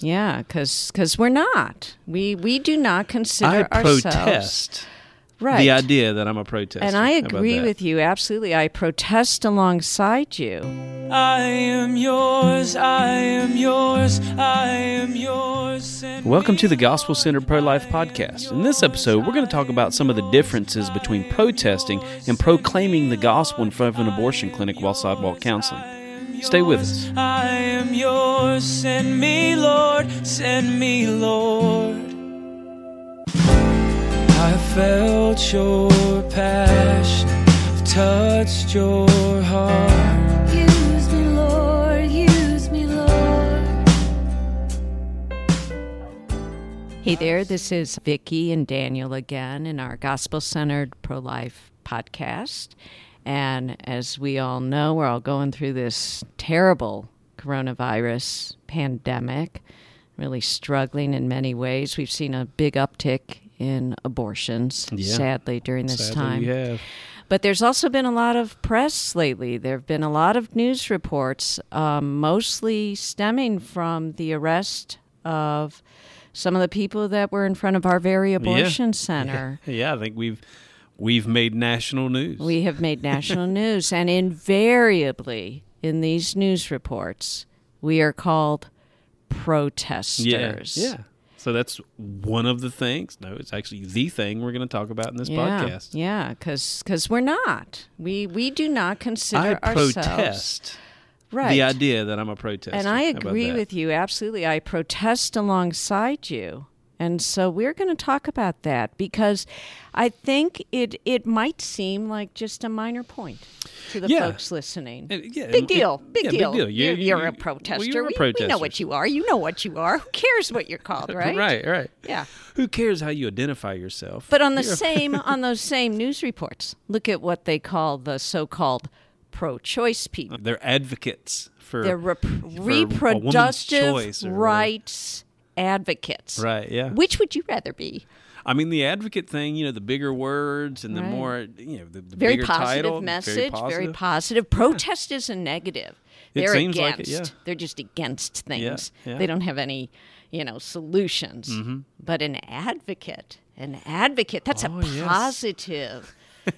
Yeah, because because we're not. We we do not consider I ourselves protest right. the idea that I'm a protester. and I agree with you absolutely. I protest alongside you. I am yours, I am yours, I am yours. and Welcome to the Gospel Centered Pro Life Podcast. In this episode, we're going to talk about some of the differences between protesting and proclaiming the gospel in front of an abortion clinic while sidewalk counseling. Stay with us. I am yours, send me, Lord, send me, Lord. I felt your passion, I've touched your heart. Use me, Lord, use me, Lord. Hey there, this is Vicki and Daniel again in our gospel centered pro life podcast. And as we all know, we're all going through this terrible coronavirus pandemic, really struggling in many ways. We've seen a big uptick in abortions, Yeah. sadly, during this Sadly, time. But there's also been a lot of press lately. There have been a lot of news reports, um, mostly stemming from the arrest of some of the people that were in front of our very abortion center. Yeah, I think we've we've made national news. We have made national news, and invariably in these news reports, we are called protesters. yeah, yeah. So that's one of the things. No, it's actually the thing we're going to talk about in this Yeah, podcast. yeah, Yeah. because we're not. We we do not consider I ourselves protest right. the idea that I'm a protester. And I agree with you absolutely. I protest alongside you. And so we're going to talk about that because I think it it might seem like just a minor point to the Yeah. folks listening. Uh, yeah, big deal. Big yeah, deal. Big deal. You- You're, you- a well, protester. you're a We- protester. We know what you are. You know what you are. Who cares what you're called, right? right, right. Yeah. Who cares how you identify yourself? But on the You're same on those same news reports, look at what they call the so-called pro-choice people. they're advocates for They're rep- for reproductive rights advocates. Right, yeah. Which would you rather be? I mean, the advocate thing, you know, the bigger words and the Right. more, you know, the, the Very bigger positive title, message. very Very positive. positive. Protest is a negative. It They're seems against. like it, yeah. They're just against things. yeah. They don't have any, you know, solutions. Mm-hmm. But an advocate, an advocate, that's Oh, a yes. positive,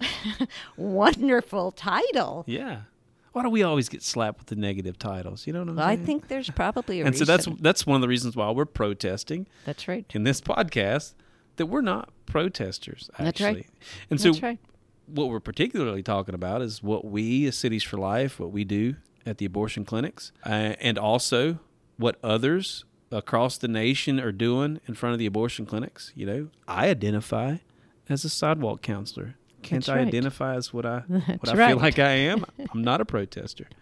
wonderful title. Yeah. Why do we always get slapped with the negative titles? You know what I'm Well, I think there's probably a and so that's that's one of the reasons why we're protesting that's right. in this podcast that we're not protesters That's right. actually. And so That's right. what we're particularly talking about is what we as Cities for Life, what we do at the abortion clinics, uh, and also what others across the nation are doing in front of the abortion clinics. You know, I identify as a sidewalk counselor. Can't That's I right. identify as what I what That's I right. feel like I am? I'm not a protester.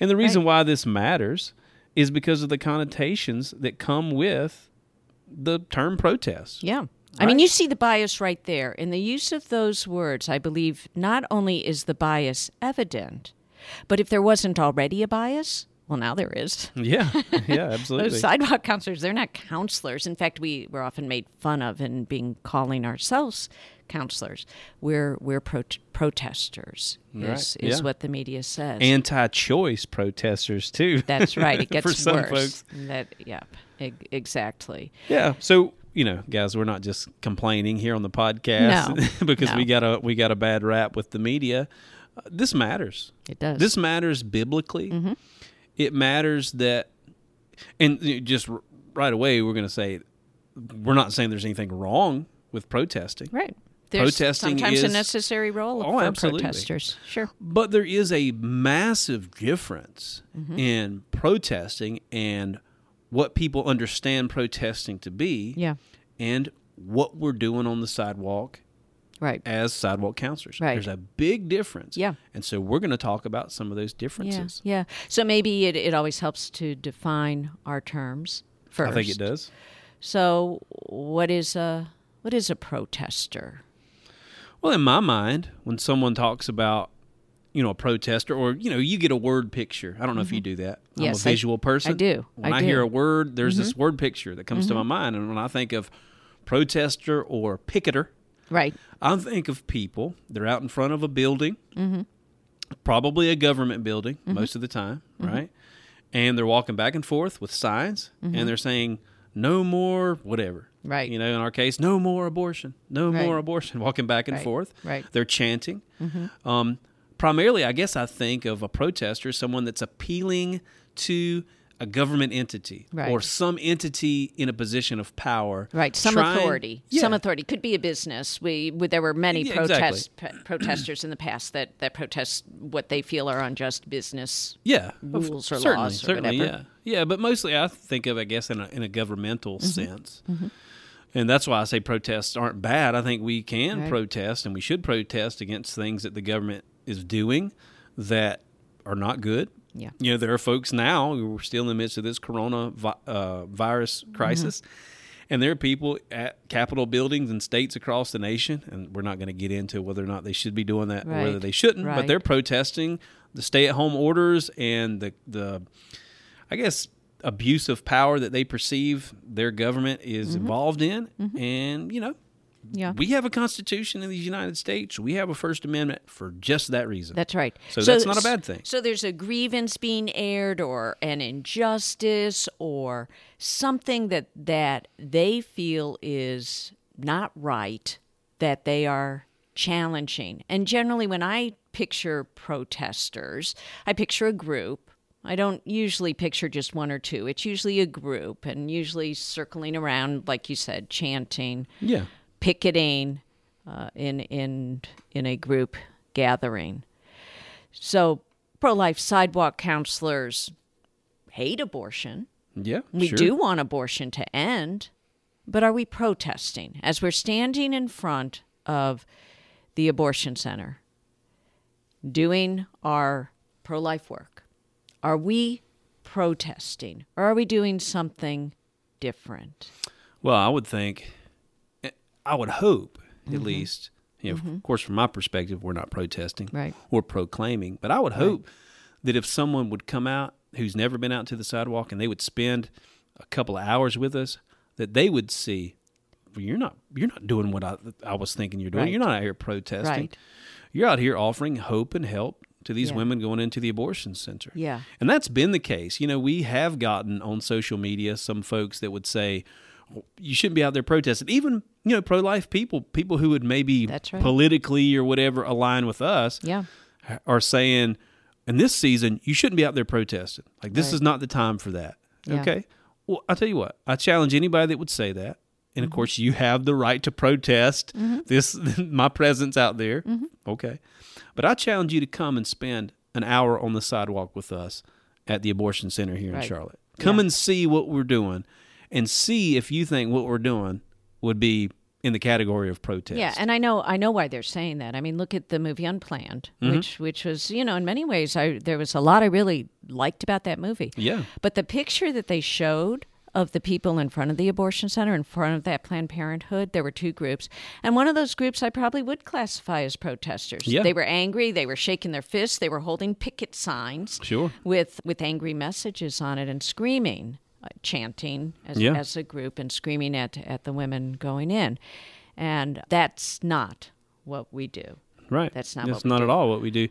And the reason why this matters is because of the connotations that come with the term protest. Yeah. I mean, you see the bias right there. In the use of those words, I believe not only is the bias evident, but if there wasn't already a bias, well, now there is. Yeah, yeah, absolutely. Those sidewalk counselors, they're not counselors. In fact, we were often made fun of in being calling ourselves counselors. We're we're pro- protesters, Right, is, is yeah. what the media says. anti-choice protesters too. That's right. It gets For some worse. folks. That, yep, exactly. Yeah. So you know, guys, we're not just complaining here on the podcast No, because we got a we got a bad rap with the media. Uh, this matters. It does. This matters biblically. Mm-hmm. It matters that, and just right away, we're going to say we're not saying there's anything wrong with protesting. Right. There's Protesting sometimes a necessary role Oh, for absolutely. protesters. Sure. But there is a massive difference Mm-hmm. in protesting and what people understand protesting to be Yeah. and what we're doing on the sidewalk Right. as sidewalk counselors. Right. There's a big difference. Yeah. And so we're going to talk about some of those differences. Yeah. yeah. So maybe it, it always helps to define our terms first. I think it does. So what is a what is a protester? Well, in my mind, when someone talks about you know a protester or you know you get a word picture. I don't know if you do that. I'm Mm-hmm. Yes, a I- visual person. I do. When I I, do. Mm-hmm. hear a word, there's this word picture that comes to my mind, and when I think of protester or picketer, Right. I think of people. They're out in front of a building, Mm-hmm. probably a government building most of the time, right? and they're walking back and forth with signs, and they're saying no more whatever. Mm-hmm. Right. You know, in our case, no more abortion, no Right. more abortion. Walking back and Right. forth. Right. They're chanting. Um, primarily, I guess I think of a protester, someone that's appealing to a government entity Right. or some entity in a position of power. Right, some trying- authority. Yeah. Some authority could be a business. We, we there were many Yeah, protest p- protesters in the past that that protest what they feel are unjust business. yeah, rules or certainly, laws or certainly, whatever. yeah, yeah. But mostly, I think of, I guess, in a in a governmental Mm-hmm. sense, and that's why I say protests aren't bad. I think we can Right. protest, and we should protest against things that the government is doing that are not good. Yeah. You know, there are folks now who are still in the midst of this corona vi- uh, virus Mm-hmm. crisis. And there are people at Capitol buildings and states across the nation, and we're not going to get into whether or not they should be doing that or whether they shouldn't, but they're protesting the stay-at-home orders and the the, I guess, abuse of power that they perceive their government is Mm-hmm. involved in. And you know, Yeah. we have a constitution in the United States. We have a First Amendment for just that reason. That's right. So that's not a bad thing. So there's a grievance being aired or an injustice or something that that they feel is not right that they are challenging. And generally when I picture protesters, I picture a group. I don't usually picture just one or two. It's usually a group and usually circling around like you said chanting yeah. Picketing uh, in in in a group gathering. So pro-life sidewalk counselors hate abortion. Yeah. We sure. do want abortion to end, but are we protesting as we're standing in front of the abortion center doing our pro-life work? Are we protesting or are we doing something different? Well, I would think, I would hope Mm-hmm. at least. You know, of course, from my perspective, we're not protesting, Right. We're proclaiming, but I would hope that if someone would come out who's never been out to the sidewalk and they would spend a couple of hours with us, that they would see, well, you're not you're not doing what I I was thinking you're doing. Right. You're not out here protesting. Right. You're out here offering hope and help to these Yeah. women going into the abortion center. Yeah. And that's been the case. You know, we have gotten on social media some folks that would say, you shouldn't be out there protesting. Even, you know, pro life people, people who would maybe right. politically or whatever align with us, Yeah. are saying, in this season, you shouldn't be out there protesting. Like, this Right. is not the time for that. Yeah. Okay. Well, I'll tell you what, I challenge anybody that would say that. And Mm-hmm. of course, you have the right to protest this, my presence out there. Mm-hmm. Okay. But I challenge you to come and spend an hour on the sidewalk with us at the abortion center here in Charlotte. Come Yeah. and see what we're doing and see if you think what we're doing would be in the category of protest. Yeah, and I know I know why they're saying that. I mean, look at the movie Unplanned, Mm-hmm. which which was you know in many ways I there was a lot I really liked about that movie. Yeah. but the picture that they showed of the people in front of the abortion center, in front of that Planned Parenthood, there were two groups, and one of those groups I probably would classify as protesters. Yeah. they were angry, they were shaking their fists, they were holding picket signs, Sure. with with angry messages on it and screaming, uh, chanting as, Yeah. as a group and screaming at at the women going in, and that's not what we do. Right. That's not That's what we not do. at all what we do.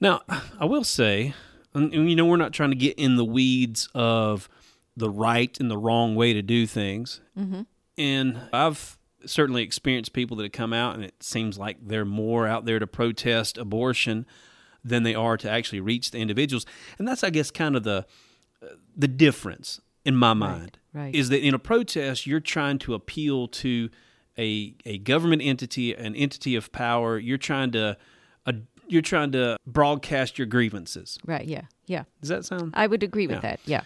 Now, I will say, and, and, you know, we're not trying to get in the weeds of the right and the wrong way to do things. Mm-hmm. And I've certainly experienced people that have come out, and it seems like they're more out there to protest abortion than they are to actually reach the individuals. And that's, I guess, kind of the the difference in my mind right. is that in a protest you're trying to appeal to a a government entity, an entity of power. You're trying to uh, you're trying to broadcast your grievances. Right? Yeah, yeah. Does that sound? I would agree with Yeah. that. Yeah.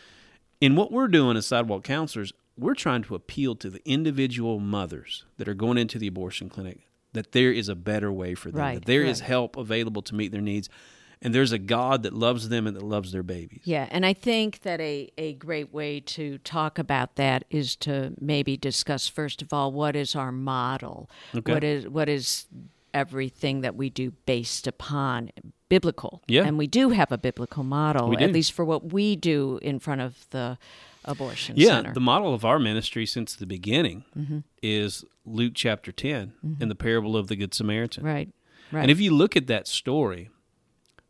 in what we're doing as sidewalk counselors, we're trying to appeal to the individual mothers that are going into the abortion clinic that there is a better way for them. Right, that there is right. help available to meet their needs, and there's a God that loves them and that loves their babies. Yeah, and I think that a, a great way to talk about that is to maybe discuss first of all what is our model, Okay. what is what is everything that we do based upon biblical, Yeah. and we do have a biblical model at least for what we do in front of the abortion Yeah, center. the model of our ministry since the beginning Mm-hmm. is Luke chapter 10 in the parable of the Good Samaritan. right, Mm-hmm. right. And if you look at that story,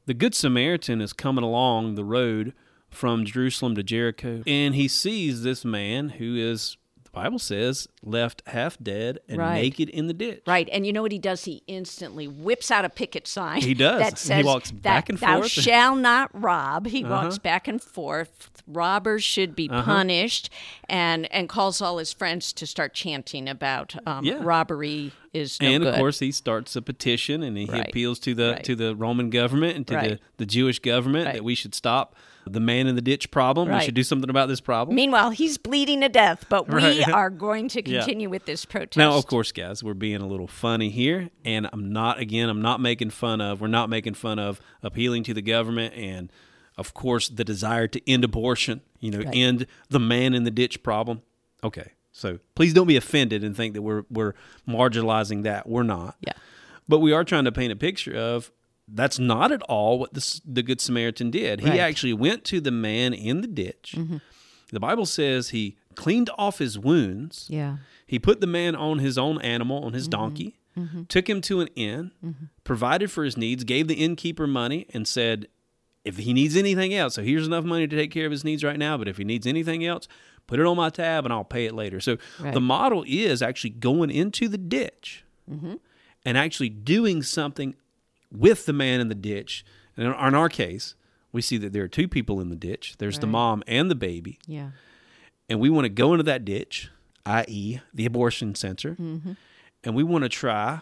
the Good Samaritan is coming along the road from Jerusalem to Jericho, and he sees this man who is, the Bible says, left half dead and Right. naked in the ditch. Right, and you know what he does? He instantly whips out a picket sign. He does. That He says, walks that back and Thou forth. shall not rob. He Uh-huh. walks back and forth. Robbers should be punished, and and calls all his friends to start chanting about um, Yeah. robbery is no and good. of course, he starts a petition, and he Right. appeals to the Right. to the Roman government and to the, the Jewish government that we should stop the man in the ditch problem. We should do something about this problem. Meanwhile, he's bleeding to death, but we Right. are going to Yeah. continue with this protest. Now, of course, guys, we're being a little funny here, and I'm not. Again, I'm not making fun of. We're not making fun of appealing to the government, and of course, the desire to end abortion. You know, Right. end the man in the ditch problem. Okay, so please don't be offended and think that we're we're marginalizing that. We're not. Yeah. But we are trying to paint a picture of that's not at all what the, the Good Samaritan did. He Right. actually went to the man in the ditch. Mm-hmm. The Bible says he cleaned off his wounds. Yeah. He put the man on his own animal, on his Mm-hmm. donkey, took him to an inn, provided for his needs, gave the innkeeper money, and said, if he needs anything else, so here's enough money to take care of his needs right now, but if he needs anything else, put it on my tab and I'll pay it later. So Right. the model is actually going into the ditch Mm-hmm. and actually doing something with the man in the ditch. And in our case, we see that there are two people in the ditch. There's the mom and the baby Yeah. and we want to go into that ditch, i.e., the abortion center, mm-hmm. and we want to try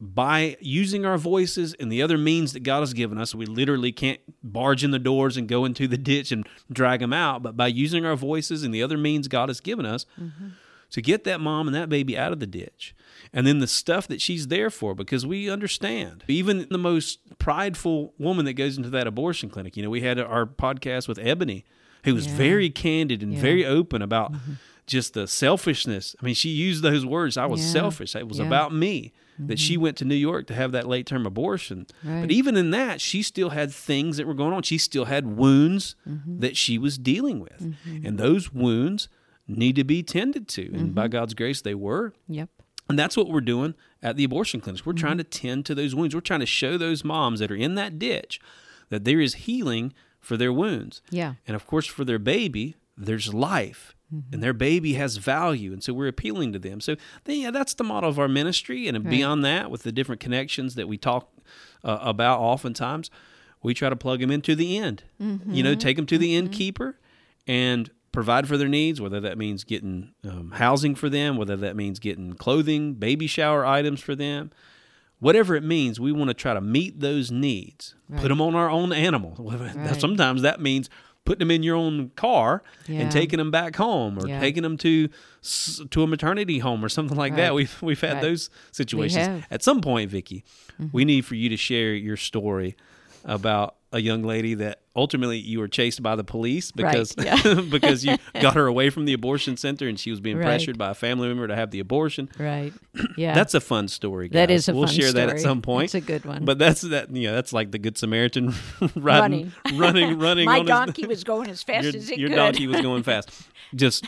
by using our voices and the other means that God has given us. We literally can't barge in the doors and go into the ditch and drag them out, but by using our voices and the other means God has given us mm-hmm. To get that mom and that baby out of the ditch. And then the stuff that she's there for, because we understand. Even the most prideful woman that goes into that abortion clinic, you know, we had our podcast with Ebony, who was Yeah. very candid and Yeah. very open about mm-hmm. just the selfishness. I mean, she used those words. I was Yeah. selfish. It was about me. That she mm-hmm. went to New York to have that late term abortion. Right. But even in that, she still had things that were going on. She still had wounds Mm-hmm. that she was dealing with. Mm-hmm. And those wounds need to be tended to. And Mm-hmm. by God's grace, they were. Yep. And that's what we're doing at the abortion clinics. We're Mm-hmm. trying to tend to those wounds. We're trying to show those moms that are in that ditch that there is healing for their wounds. Yeah. And of course, for their baby, there's life. And their baby has value. And so we're appealing to them. So, then, yeah, that's the model of our ministry. And beyond that, with the different connections that we talk uh, about oftentimes, we try to plug them into the end. You know, take them to the innkeeper and provide for their needs, whether that means getting um, housing for them, whether that means getting clothing, baby shower items for them, whatever it means, we want to try to meet those needs. Put them on our own animal. Right. Sometimes that means putting them in your own car Yeah. and taking them back home, or Yeah. taking them to to a maternity home or something like that. We've we've had Right. those situations. Mm-hmm. At some point, Vicky, we need for you to share your story about a young lady that ultimately you were chased by the police because Right, yeah. because you got her away from the abortion center and she was being Right. pressured by a family member to have the abortion. Right. Yeah. That's a fun story. That guys. is a we'll fun share that at some point. It's a good one. But that's that. Yeah, that's like the good Samaritan riding, Running. running, running. My on his- donkey was going as fast your, as it your could. donkey was going fast. Just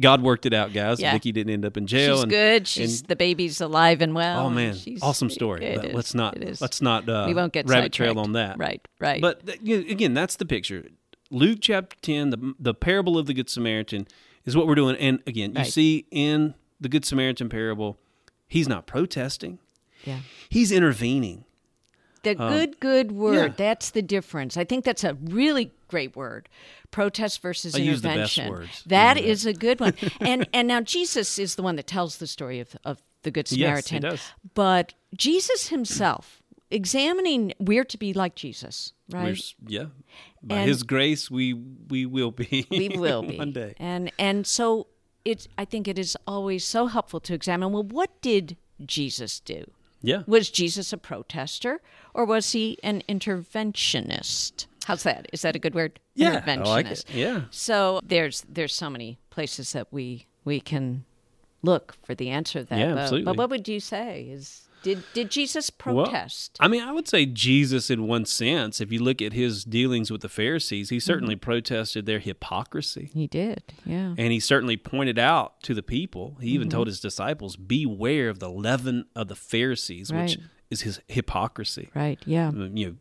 God worked it out, guys. Yeah. Vicky didn't end up in jail. She's and, good. She's the baby's alive and well. Oh man, she's- awesome story. it But is. let's not let's not uh, we won't get rabbit trail on that. Right. Right. But you know, again, that's the picture. Luke chapter ten, the the parable of the good Samaritan, is what we're doing. And again, you see in the good Samaritan parable, he's not protesting; yeah. he's intervening. The good, good word. Um, yeah. That's the difference. I think that's a really great word. Protest versus I use the best intervention. That Yeah. is a good one. and and now Jesus is the one that tells the story of, of the Good Yes, he Samaritan. does. But Jesus himself, examining we're to be like Jesus, We're right? yeah, by And- His grace, we we will be. we will be one day. and and so it's i think it is always so helpful to examine well what did jesus do Yeah, was jesus a protester or was he an interventionist how's that is that a good word yeah, I like it. interventionist Yeah, so there's there's so many places that we we can look for the answer to that Yeah, but, absolutely. but what would you say is did did jesus Well, protest I mean, I would say Jesus, in one sense, if you look at his dealings with the Pharisees, he certainly Mm-hmm. protested their hypocrisy. he did yeah And he certainly pointed out to the people, he Mm-hmm. even told his disciples, beware of the leaven of the Pharisees, which is his hypocrisy. right yeah You know,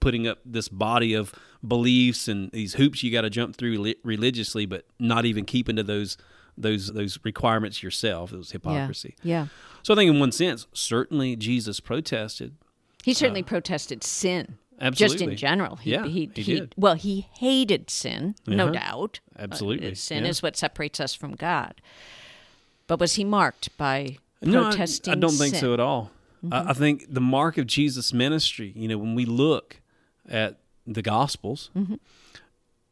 putting up this body of beliefs and these hoops you got to jump through reli- religiously, but not even keeping to those those those requirements yourself. It was hypocrisy. Yeah. yeah. So I think in one sense, certainly Jesus protested. He certainly protested sin. Absolutely. Just Uh, in general. He, Yeah, he, he he- did. Well, he hated sin, no Uh-huh. doubt. Uh, Absolutely, sin yeah. is what separates us from God. But was he marked by No, I- protesting I, don't think sin? so at all. I, I think the mark of Jesus' ministry, you know, when we look at the Gospels,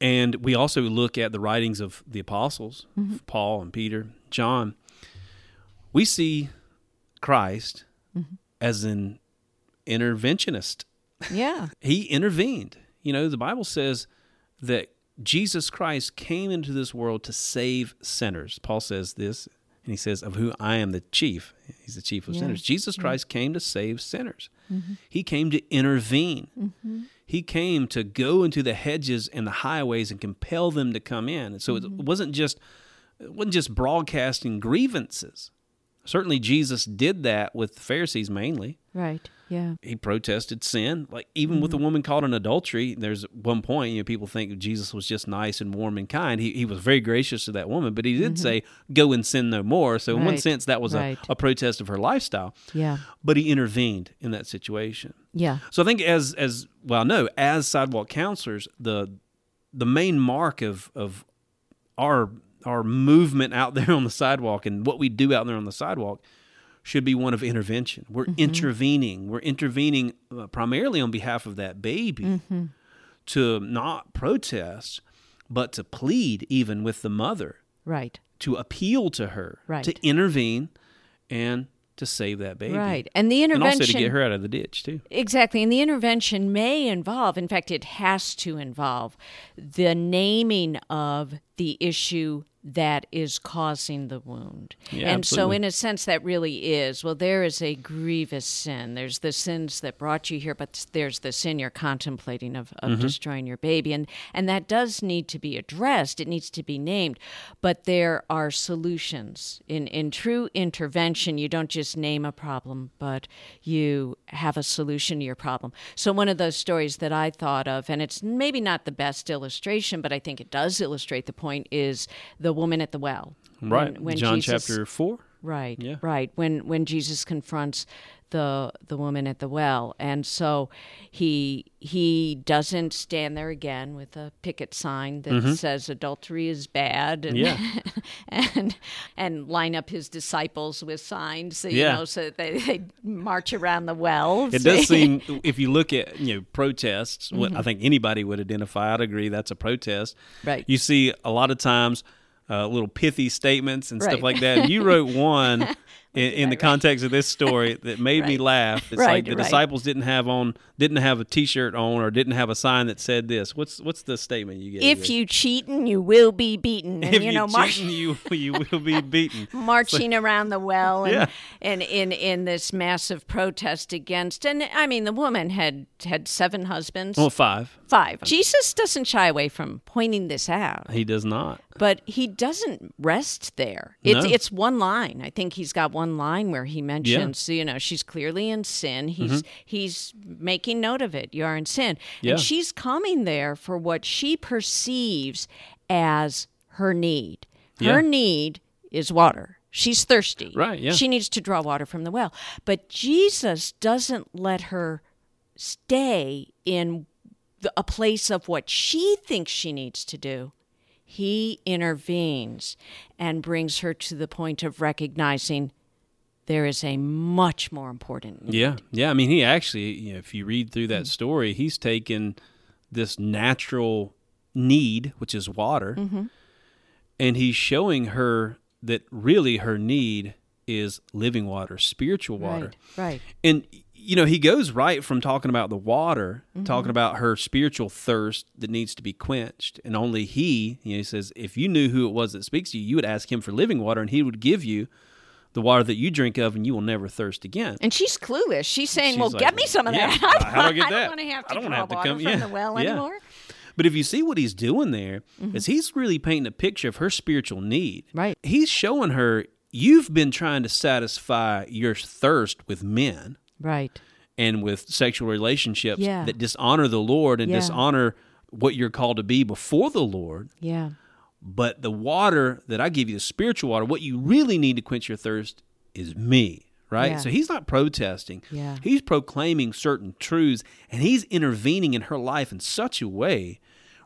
and we also look at the writings of the apostles, mm-hmm. Paul and Peter, John, we see Christ mm-hmm. as an interventionist. Yeah. He intervened. You know, the Bible says that Jesus Christ came into this world to save sinners. Paul says this, and he says, Of who I am the chief. He's the chief of Yeah. sinners. Jesus Christ came to save sinners. Mm-hmm. He came to intervene. He came to go into the hedges and the highways and compel them to come in. And so it mm-hmm. wasn't just it wasn't just broadcasting grievances. Certainly Jesus did that with the Pharisees mainly Right. Yeah. he protested sin. Like even with the mm-hmm. woman caught in adultery, there's one point, you know, people think Jesus was just nice and warm and kind. He, he was very gracious to that woman, but he did mm-hmm. say, go and sin no more. So in one sense, that was right. a, a protest of her lifestyle. Yeah. But he intervened in that situation. Yeah. So I think as as well, no, as sidewalk counselors, the the main mark of of our our movement out there on the sidewalk and what we do out there on the sidewalk should be one of intervention. We're intervening. We're intervening uh, primarily on behalf of that baby to not protest, but to plead even with the mother, Right. to appeal to her, Right. to intervene and to save that baby. Right. And the And intervention also to get her out of the ditch too. Exactly. And the intervention may involve, in fact, it has to involve the naming of the issue that is causing the wound. Yeah, and so, in a sense, that really is well, there is a grievous sin. There's the sins that brought you here, but there's the sin you're contemplating of, of Mm-hmm. destroying your baby. And, and that does need to be addressed, it needs to be named. But there are solutions. In, in true intervention, you don't just name a problem, but you have a solution to your problem. So, one of those stories that I thought of, and it's maybe not the best illustration, but I think it does illustrate the point, is the woman at the well. Right. When- when John Jesus- chapter 4. Right. Yeah. Right. When when Jesus confronts the the woman at the well, and so he he doesn't stand there again with a picket sign that says adultery is bad, and Mm-hmm. Yeah. and and line up his disciples with signs, you Yeah. know, so that they, they march around the well. It does seem, if you look at you know protests, what I think anybody would identify, I'd agree that's a protest. Mm-hmm. Right. You see a lot of times uh, little pithy statements and Right. stuff like that. You wrote one in, in the context of this story that made me laugh. It's Right, like the right. disciples didn't have on, didn't have a T-shirt on, or didn't have a sign that said this. What's what's the statement you gave? If you cheating, you will be beaten. And if you you know, cheating, you you will be beaten. marching around the well and, Yeah. and in in this massive protest against and I mean the woman had had seven husbands Well, five. five Jesus doesn't shy away from pointing this out He does not. but he doesn't rest there it's No. it's one line I think he's got one line where he mentions you know she's clearly in sin mm-hmm. he's he's making note of it you are in sin Yeah. and she's coming there for what she perceives as her need her Yeah. need is water. She's thirsty. Right, yeah. She needs to draw water from the well. But Jesus doesn't let her stay in a place of what she thinks she needs to do. He intervenes and brings her to the point of recognizing there is a much more important need. Yeah, yeah. I mean, he actually, you know, if you read through that mm-hmm. story, he's taken this natural need, which is water, mm-hmm. and he's showing her that really her need is living water, spiritual water. Right, right. And you know, he goes right from talking about the water, mm-hmm. talking about her spiritual thirst that needs to be quenched, and only he, you know, he says, if you knew who it was that speaks to you, you would ask him for living water, and he would give you the water that you drink of, and you will never thirst again. And she's clueless. She's saying, She's "Well, like, get me some of yeah, that. how do I get that? don't want to have to draw have to water come- from yeah, the well yeah. anymore." But if you see what he's doing there, mm-hmm. is he's really painting a picture of her spiritual need. Right. He's showing her you've been trying to satisfy your thirst with men, Right. and with sexual relationships Yeah. that dishonor the Lord and dishonor what you're called to be before the Lord. Yeah. But the water that I give you, the spiritual water, what you really need to quench your thirst is me, right? Yeah. So he's not protesting. Yeah. He's proclaiming certain truths and he's intervening in her life in such a way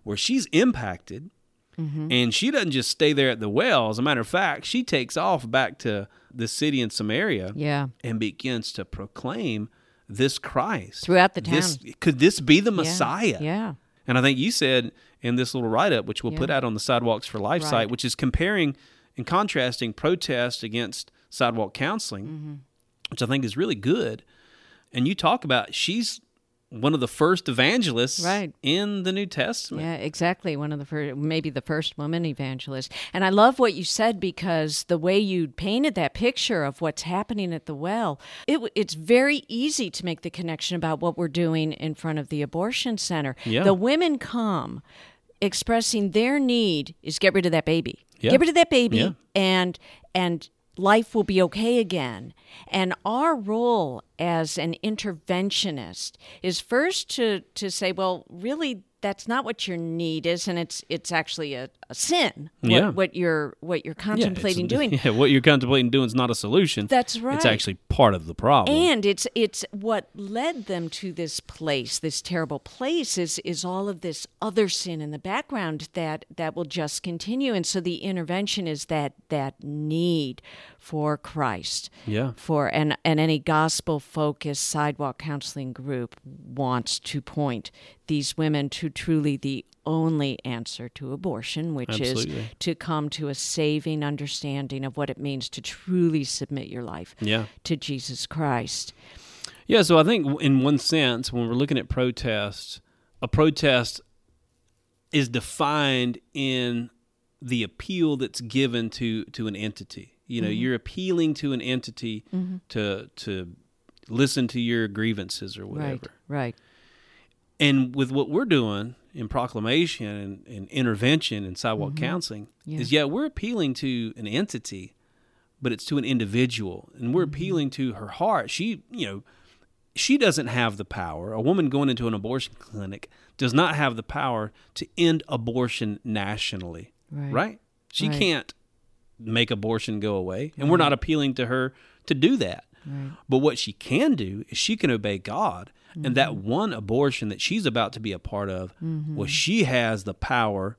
where she's impacted Mm-hmm. and she doesn't just stay there at the well. As a matter of fact, she takes off back to the city in Samaria Yeah. and begins to proclaim this Christ Throughout the This- town. could this be the Yeah. Messiah? Yeah. And I think you said in this little write up, which we'll put out on the Sidewalks for Life Right. site, which is comparing and contrasting protest against sidewalk counseling, Mm-hmm. which I think is really good. And you talk about she's one of the first evangelists Right. in the New Testament. Yeah, exactly. One of the first, maybe the first woman evangelist. And I love what you said because the way you painted that picture of what's happening at the well, it, it's very easy to make the connection about what we're doing in front of the abortion center. Yeah. The women come expressing their need is get rid of that baby. Yeah. Get rid of that baby Yeah. and and life will be okay again. And our role as an interventionist is first to to say, well, really that's not what your need is and it's it's actually a, a sin what, Yeah. what you're what you're contemplating it's- doing. Yeah, what you're contemplating doing is not a solution. That's right. It's actually part of the problem. And it's it's what led them to this place, this terrible place, is is all of this other sin in the background that that will just continue. And so the intervention is that that need for Christ. Yeah. For and and any gospel focused sidewalk counseling group wants to point these women to truly the only answer to abortion, which Absolutely. is to come to a saving understanding of what it means to truly submit your life Yeah. to Jesus Christ. Yeah, so I think in one sense, when we're looking at protests, a protest is defined in the appeal that's given to to an entity. You know, mm-hmm. you're appealing to an entity mm-hmm. to to listen to your grievances or whatever. Right, right. And with what we're doing in proclamation and, and intervention and sidewalk mm-hmm. counseling, Yeah. is yeah, we're appealing to an entity, but it's to an individual. And we're mm-hmm. appealing to her heart. She, you know, she doesn't have the power. A woman going into an abortion clinic does not have the power to end abortion nationally. Right. She Right. can't make abortion go away. And we're not appealing to her to do that. Right. But what she can do is she can obey God. And that Mm-hmm. one abortion that she's about to be a part of, well, she has the power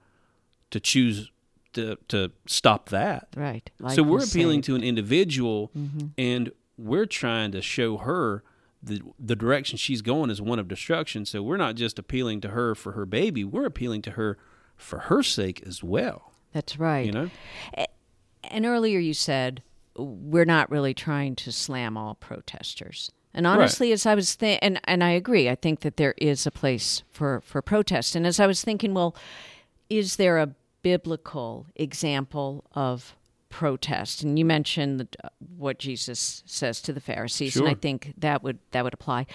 to choose to, to stop that. Right. Life so we're appealing saved. Mm-hmm. to an individual and we're trying to show her the, the direction she's going is one of destruction. So we're not just appealing to her for her baby, we're appealing to her for her sake as well. That's right. You know? And earlier you said we're not really trying to slam all protesters. And honestly, as I was thinking, and, and I agree, I think that there is a place for, for protest. And as I was thinking, well, is there a biblical example of protest? And you mentioned uh, what Jesus says to the Pharisees, and I think that would that would apply.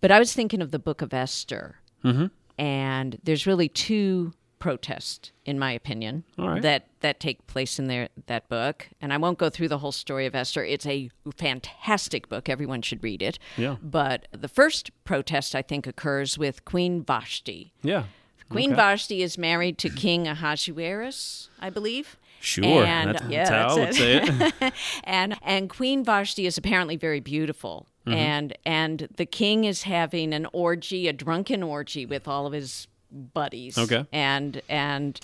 But I was thinking of the book of Esther, Mm-hmm. and there's really two protests, in my opinion, right. that that take place in there that book. And I won't go through the whole story of Esther. It's a fantastic book. Everyone should read it. Yeah. But the first protest, I think, occurs with Queen Vashti. Yeah. Queen Okay. Vashti is married to King Ahasuerus, I believe. Sure. And- that's, yeah, that's how I would that's say it. it. and and Queen Vashti is apparently very beautiful. Mm-hmm. And and the king is having an orgy, a drunken orgy with all of his buddies. Okay. And and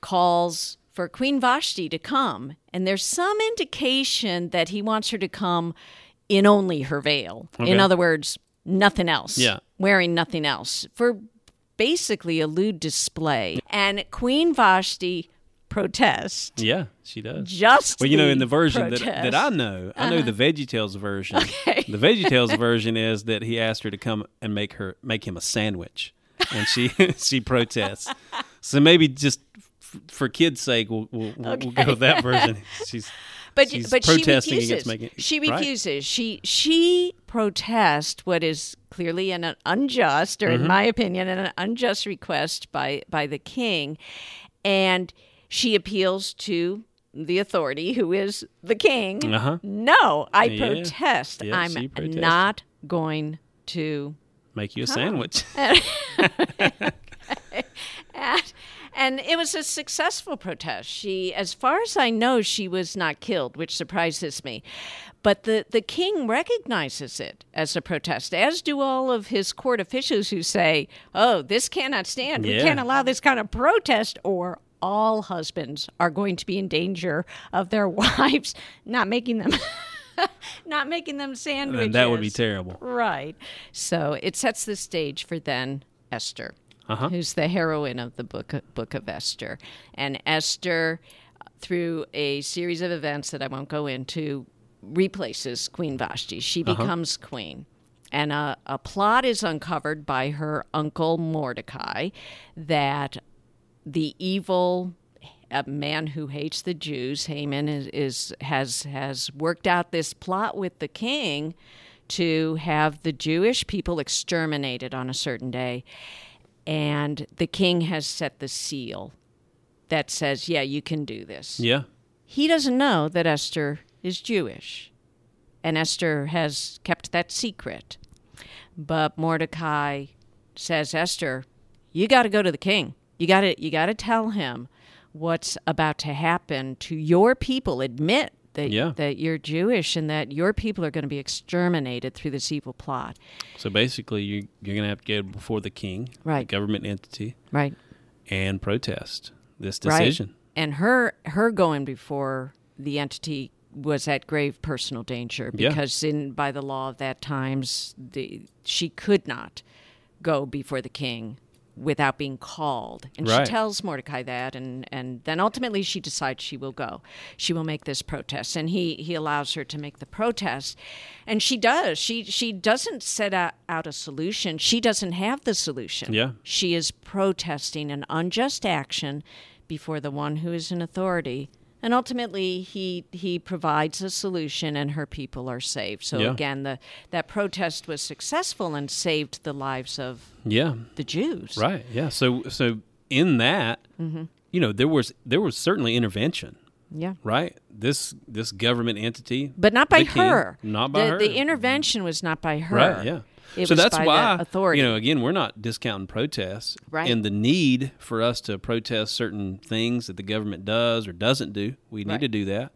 calls for Queen Vashti to come. And there's some indication that he wants her to come in only her veil. Okay. In other words, nothing else. Yeah. Wearing nothing else. For basically a lewd display. And Queen Vashti protests yeah, she does. just Well, you know, in the version that, protest. that I know, I know the uh-huh. VeggieTales version. Okay. The VeggieTales version is that he asked her to come and make her make him a sandwich, and she she protests. So maybe just f- for kids' sake, we'll we'll, we'll, we'll go with that version. She's but she's but she refuses. making she right? refuses. She she protests what is clearly an unjust, or Mm-hmm. in my opinion, an unjust request by by the king, and she appeals to the authority, who is the king. Uh-huh. No, I Yeah. protest. Yeah, I'm not going to Make you a sandwich. and, and it was a successful protest. She, as far as I know, she was not killed, which surprises me. But the, the king recognizes it as a protest, as do all of his court officials who say, oh, this cannot stand. We can't allow this kind of protest, or all husbands are going to be in danger of their wives not making them. Not making them sandwiches. and that would be terrible. Right. So it sets the stage for then Esther, Uh-huh. who's the heroine of the book Book of Esther, and Esther, through a series of events that I won't go into, replaces Queen Vashti. She Uh-huh. becomes queen. And a, a plot is uncovered by her uncle Mordecai that the evil a man who hates the Jews, Haman, is, is has has worked out this plot with the king to have the Jewish people exterminated on a certain day, and the king has set the seal that says, "Yeah, you can do this." Yeah. He doesn't know that Esther is Jewish, and Esther has kept that secret. But Mordecai says, "Esther, you got to go to the king. You got to you got to tell him what's about to happen to your people. Admit that Yeah. that you're Jewish and that your people are going to be exterminated through this evil plot." So basically, you, you're going to have to go before the king, Right. the government entity, Right. and protest this Right. decision. And her her going before the entity was at grave personal danger Yeah. because in by the law of that times the she could not go before the king without being called. And Right. she tells Mordecai that and, and then ultimately she decides she will go. She will make this protest. And he, he allows her to make the protest. And she does. She she doesn't set out, out a solution. She doesn't have the solution. Yeah. She is protesting an unjust action before the one who is in authority. And ultimately, he he provides a solution, and her people are saved. So Yeah. again, the that protest was successful and saved the lives of Yeah. the Jews. Right. Yeah. So so in that, Mm-hmm. you know, there was there was certainly intervention, Yeah. right? This this government entity, But not by the king, her. not by the, her. The intervention was not by her. Right. Yeah. It so that's why authority. you know again we're not discounting protests Right. and the need for us to protest certain things that the government does or doesn't do. We need Right. to do that.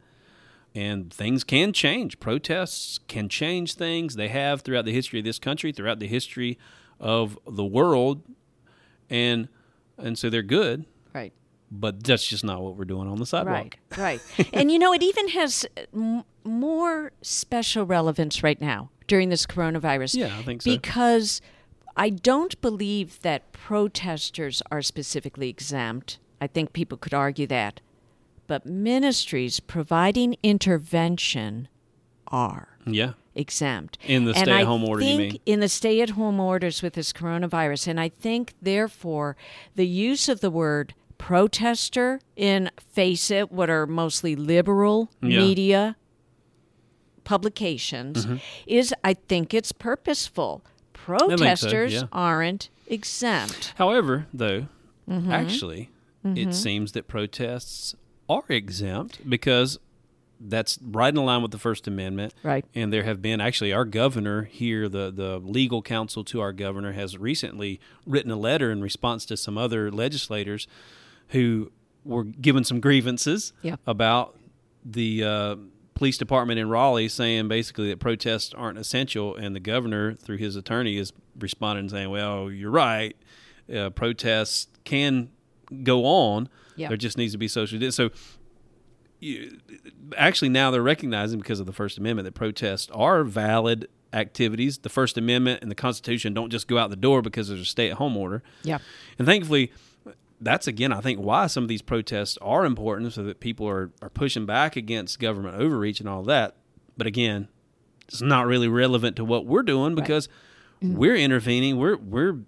And things can change. Protests can change things. They have throughout the history of this country, throughout the history of the world, and and so they're good. Right. But that's just not what we're doing on the sidewalk. Right, right. and you know, it even has m- more special relevance right now during this coronavirus. Yeah, I think so. Because I don't believe that protesters are specifically exempt. I think people could argue that. But ministries providing intervention are Yeah. exempt. In the stay-at-home order, you think mean? In the stay at home orders with this coronavirus. And I think, therefore, the use of the word protester in Face It, what are mostly liberal Yeah. media publications, Mm-hmm. is, I think, it's purposeful. think so, Protesters yeah. aren't exempt. However, though, Mm-hmm. actually, it seems that protests are exempt because that's right in line with the First Amendment. Right. And there have been actually our governor here, the the legal counsel to our governor has recently written a letter in response to some other legislators who were given some grievances Yeah. about the uh, police department in Raleigh saying basically that protests aren't essential, and the governor, through his attorney, is responding saying, "Well, you're right. Uh, protests can go on. Yeah. There just needs to be social distance." So, you, actually, now they're recognizing because of the First Amendment that protests are valid activities. The First Amendment and the Constitution don't just go out the door because there's a stay-at-home order. Yeah. And thankfully, that's again, I think, why some of these protests are important so that people are, are pushing back against government overreach and all that. But again, it's not really relevant to what we're doing because mm-hmm. we're intervening. We're we're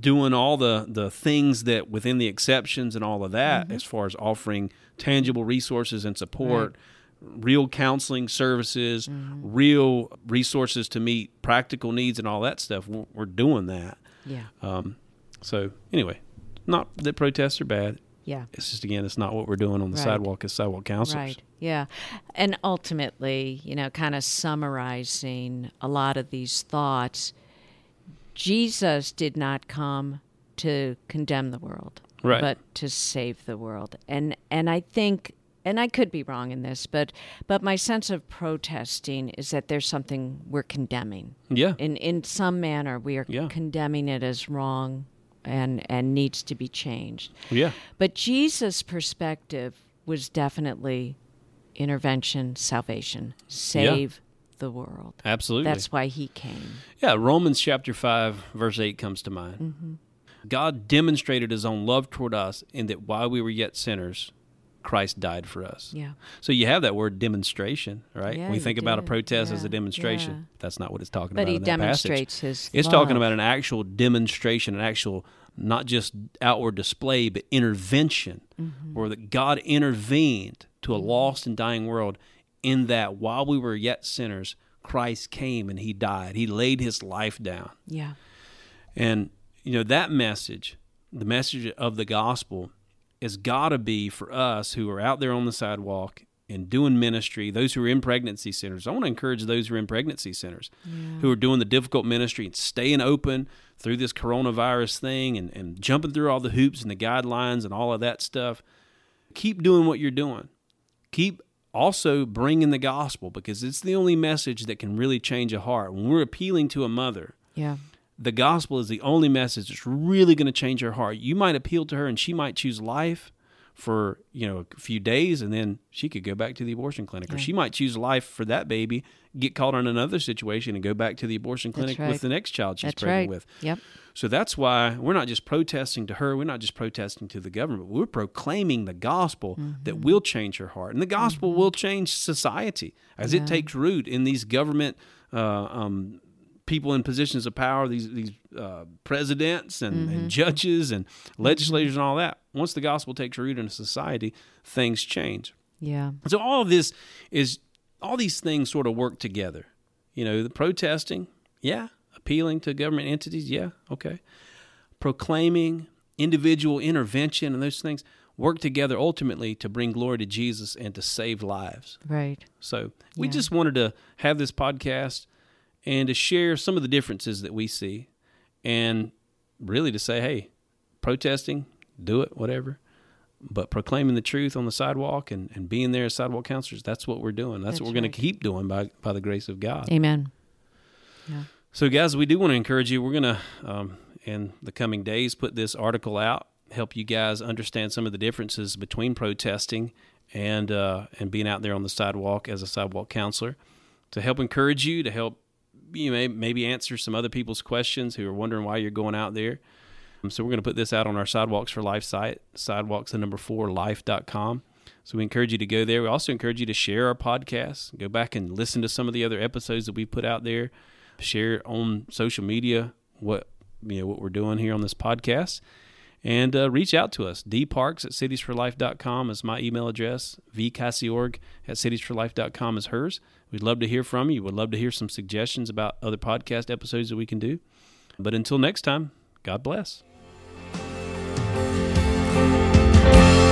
doing all the, the things that within the exceptions and all of that mm-hmm. as far as offering tangible resources and support, real counseling services, mm-hmm. real resources to meet practical needs and all that stuff. We're, we're doing that. Yeah. Um, so anyway, not that protests are bad. Yeah. It's just again, it's not what we're doing on the Right. sidewalk as sidewalk counselors. Right. Yeah. And ultimately, you know, kind of summarizing a lot of these thoughts, Jesus did not come to condemn the world, Right. but to save the world. And and I think and I could be wrong in this, but but my sense of protesting is that there's something we're condemning. Yeah. In in some manner we are Yeah. condemning it as wrong and and needs to be changed. Yeah. But Jesus' perspective was definitely intervention, salvation, save the world. Absolutely. That's why he came. Yeah, Romans chapter 5, verse 8 comes to mind. Mm-hmm. God demonstrated his own love toward us in that while we were yet sinners, Christ died for us. Yeah. So you have that word demonstration, right? Yeah, we think about a protest as a demonstration. yeah. That's not what it's talking But about. he in that passage. demonstrates his It's talking about an actual demonstration, an actual not just outward display, but intervention, Mm-hmm. where that God intervened to a lost and dying world. In that, while we were yet sinners, Christ came and He died. He laid His life down. Yeah. And you know that message, the message of the gospel, has got to be for us who are out there on the sidewalk and doing ministry. Those who are in pregnancy centers. I want to encourage those who are in pregnancy centers, who are doing the difficult ministry and staying open through this coronavirus thing and, and jumping through all the hoops and the guidelines and all of that stuff. Keep doing what you're doing. Keep also bringing the gospel because it's the only message that can really change a heart. When we're appealing to a mother, Yeah. The gospel is the only message that's really going to change her heart. You might appeal to her and she might choose life for, you know, a few days and then she could go back to the abortion clinic or she might choose life for that baby, get caught in another situation and go back to the abortion clinic right. with the next child she's That's pregnant right. with. Yep. So that's why we're not just protesting to her, we're not just protesting to the government. We're proclaiming the gospel Mm-hmm. that will change her heart. And the gospel will change society as it takes root in these government uh, um, people in positions of power, these these uh, presidents and, Mm-hmm. and judges and legislators and all that. Once the gospel takes root in a society, things change. Yeah. So all of this is all these things sort of work together. You know, the protesting, yeah, appealing to government entities, yeah, okay. Proclaiming individual intervention and those things work together ultimately to bring glory to Jesus and to save lives. Right. So we Yeah. just wanted to have this podcast and to share some of the differences that we see and really to say, hey, protesting, do it, whatever. But proclaiming the truth on the sidewalk and, and being there as sidewalk counselors, that's what we're doing. That's, That's what we're going to keep doing by, by the grace of God. Amen. Yeah. So, guys, we do want to encourage you. We're going to, um, in the coming days, put this article out, help you guys understand some of the differences between protesting and uh, and being out there on the sidewalk as a sidewalk counselor, to help encourage you, to help you may maybe answer some other people's questions who are wondering why you're going out there. Um, so, we're going to put this out on our Sidewalks for Life site, sidewalks the number four life.com. So we encourage you to go there. We also encourage you to share our podcast. Go back and listen to some of the other episodes that we put out there share on social media what you know what we're doing here on this podcast and uh, reach out to us. Dparks at citiesforlife.com is my email address. Vcassiorg at citiesforlife.com is hers. We'd love to hear from you. We'd love to hear some suggestions about other podcast episodes that we can do. But until next time god bless.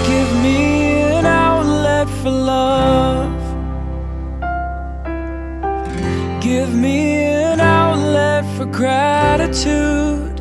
Give me an outlet for love. Give me an outlet for gratitude.